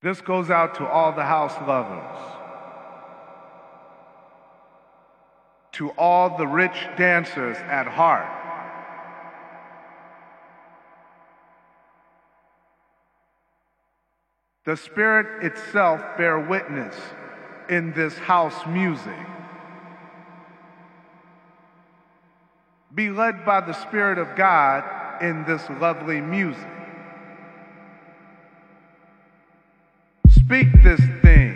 This goes out to all the house lovers, to all the rich dancers at heart. The Spirit itself bear witness in this house music. Be led by the Spirit of God in this lovely music. Speak this thing.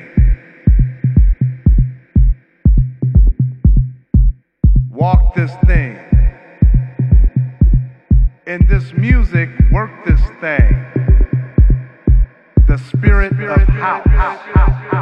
Walk this thing. In this music, work this thing. The spirit of house. House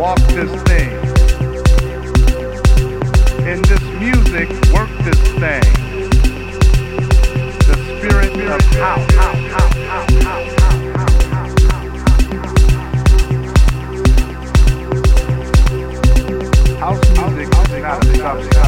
Walk this thing. In this music, work this thing. The spirit of house. House music. House music.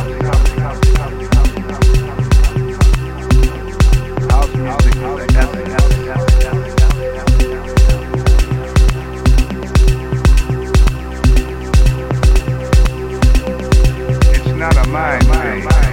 Not a mind.